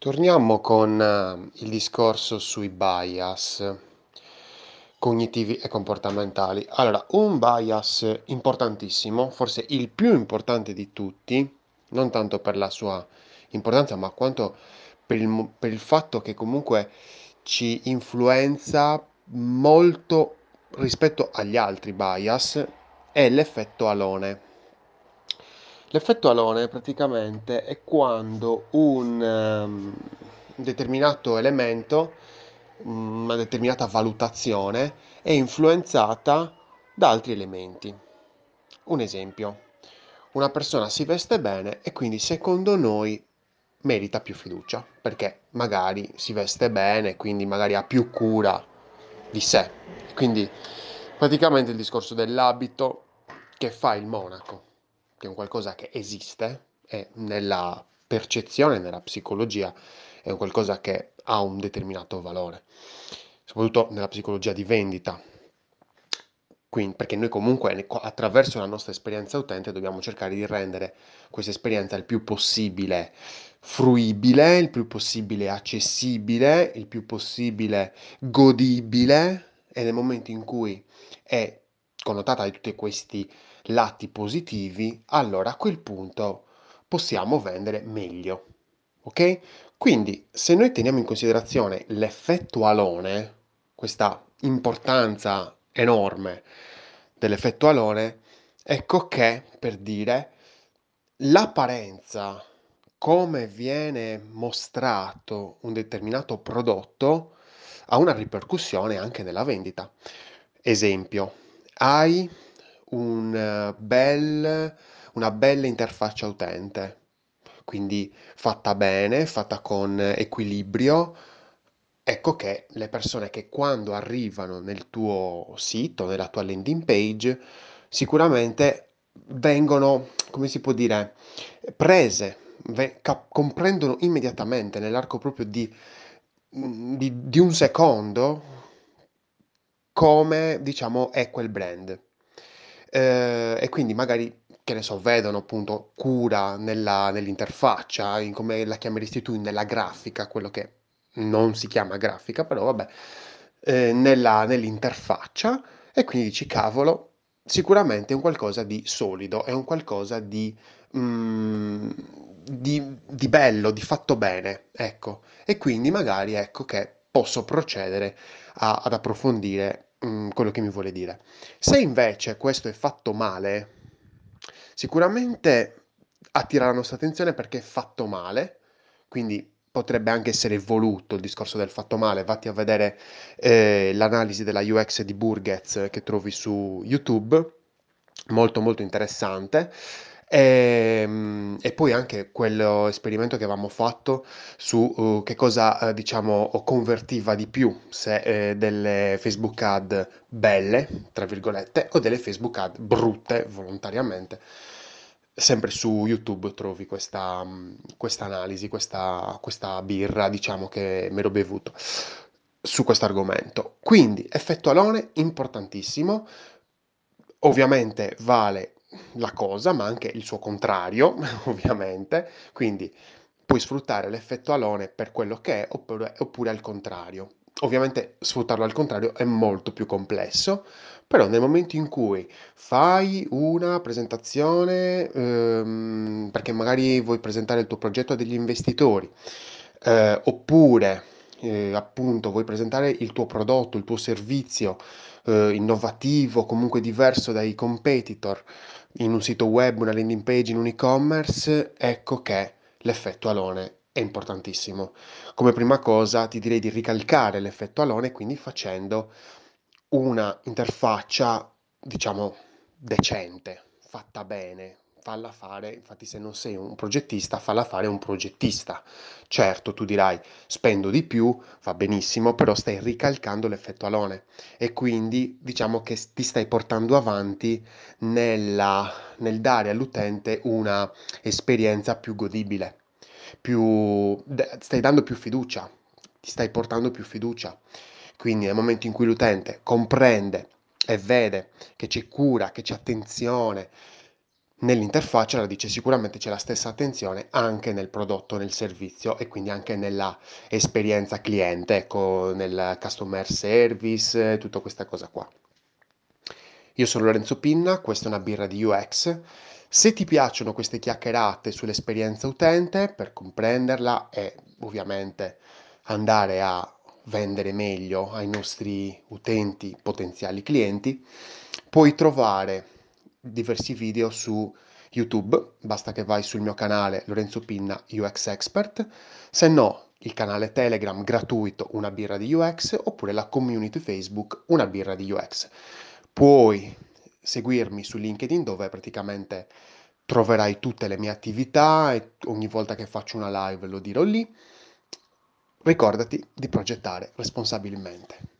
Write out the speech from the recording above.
Torniamo con eh, il discorso sui bias cognitivi e comportamentali. Allora, un bias importantissimo, forse il più importante di tutti, non tanto per la sua importanza, ma quanto per il, per il fatto che comunque ci influenza molto rispetto agli altri bias, è l'effetto alone. L'effetto alone praticamente è quando un um, determinato elemento, una determinata valutazione è influenzata da altri elementi. Un esempio, una persona si veste bene e quindi secondo noi merita più fiducia, perché magari si veste bene, quindi magari ha più cura di sé. Quindi praticamente il discorso dell'abito che fa il monaco che è un qualcosa che esiste e nella percezione, nella psicologia è un qualcosa che ha un determinato valore, soprattutto nella psicologia di vendita. Quindi, perché noi comunque attraverso la nostra esperienza utente dobbiamo cercare di rendere questa esperienza il più possibile fruibile, il più possibile accessibile, il più possibile godibile e nel momento in cui è connotata di tutti questi lati positivi, allora a quel punto possiamo vendere meglio. Ok? Quindi, se noi teniamo in considerazione l'effetto alone, questa importanza enorme dell'effetto alone, ecco che per dire l'apparenza, come viene mostrato un determinato prodotto, ha una ripercussione anche nella vendita. Esempio, hai un eh, bel, una bella interfaccia utente, quindi fatta bene, fatta con equilibrio. Ecco che le persone che quando arrivano nel tuo sito, nella tua landing page, sicuramente vengono, come si può dire, prese, comprendono immediatamente nell'arco proprio di, di, di un secondo come diciamo è quel brand. Eh, e quindi magari, che ne so, vedono appunto cura nella, nell'interfaccia, in come la chiameresti tu, nella grafica, quello che non si chiama grafica, però vabbè, eh, nella, nell'interfaccia, e quindi dici, cavolo, sicuramente è un qualcosa di solido, è un qualcosa di, mm, di, di bello, di fatto bene, ecco. E quindi magari ecco che posso procedere a- ad approfondire mm, quello che mi vuole dire. Se invece questo è fatto male, sicuramente attira la nostra attenzione perché è fatto male, quindi potrebbe anche essere voluto il discorso del fatto male. Vatti a vedere eh, l'analisi della UX di Burgess che trovi su YouTube, molto molto interessante. E, ehm, e poi anche quello esperimento che avevamo fatto su uh, che cosa uh, diciamo convertiva di più, se eh, delle Facebook ad belle, tra virgolette, o delle Facebook ad brutte volontariamente. Sempre su YouTube trovi questa, questa analisi, questa, questa birra, diciamo che mi ero bevuto su questo argomento. Quindi, effetto alone importantissimo. Ovviamente vale la cosa, ma anche il suo contrario, ovviamente. Quindi puoi sfruttare l'effetto alone per quello che è oppure, oppure al contrario. Ovviamente sfruttarlo al contrario è molto più complesso, però nel momento in cui fai una presentazione, ehm, perché magari vuoi presentare il tuo progetto a degli investitori, eh, oppure eh, appunto vuoi presentare il tuo prodotto, il tuo servizio eh, innovativo, comunque diverso dai competitor, in un sito web, una landing page, in un e-commerce, ecco che l'effetto alone è importantissimo. Come prima cosa ti direi di ricalcare l'effetto alone, quindi facendo una interfaccia, diciamo, decente, fatta bene, falla fare, infatti se non sei un progettista, falla fare un progettista. Certo, tu dirai, spendo di più, va benissimo, però stai ricalcando l'effetto alone e quindi diciamo che ti stai portando avanti nella, nel dare all'utente una esperienza più godibile, più, stai dando più fiducia, ti stai portando più fiducia. Quindi nel momento in cui l'utente comprende e vede che c'è cura, che c'è attenzione, Nell'interfaccia la dice sicuramente c'è la stessa attenzione anche nel prodotto, nel servizio e quindi anche nella esperienza cliente, ecco, nel customer service, tutta questa cosa qua. Io sono Lorenzo Pinna, questa è una birra di UX. Se ti piacciono queste chiacchierate sull'esperienza utente, per comprenderla e ovviamente andare a vendere meglio ai nostri utenti, potenziali clienti, puoi trovare diversi video su YouTube, basta che vai sul mio canale Lorenzo Pinna UX Expert, se no il canale Telegram gratuito Una birra di UX oppure la community Facebook Una birra di UX. Puoi seguirmi su LinkedIn dove praticamente troverai tutte le mie attività e ogni volta che faccio una live lo dirò lì. Ricordati di progettare responsabilmente.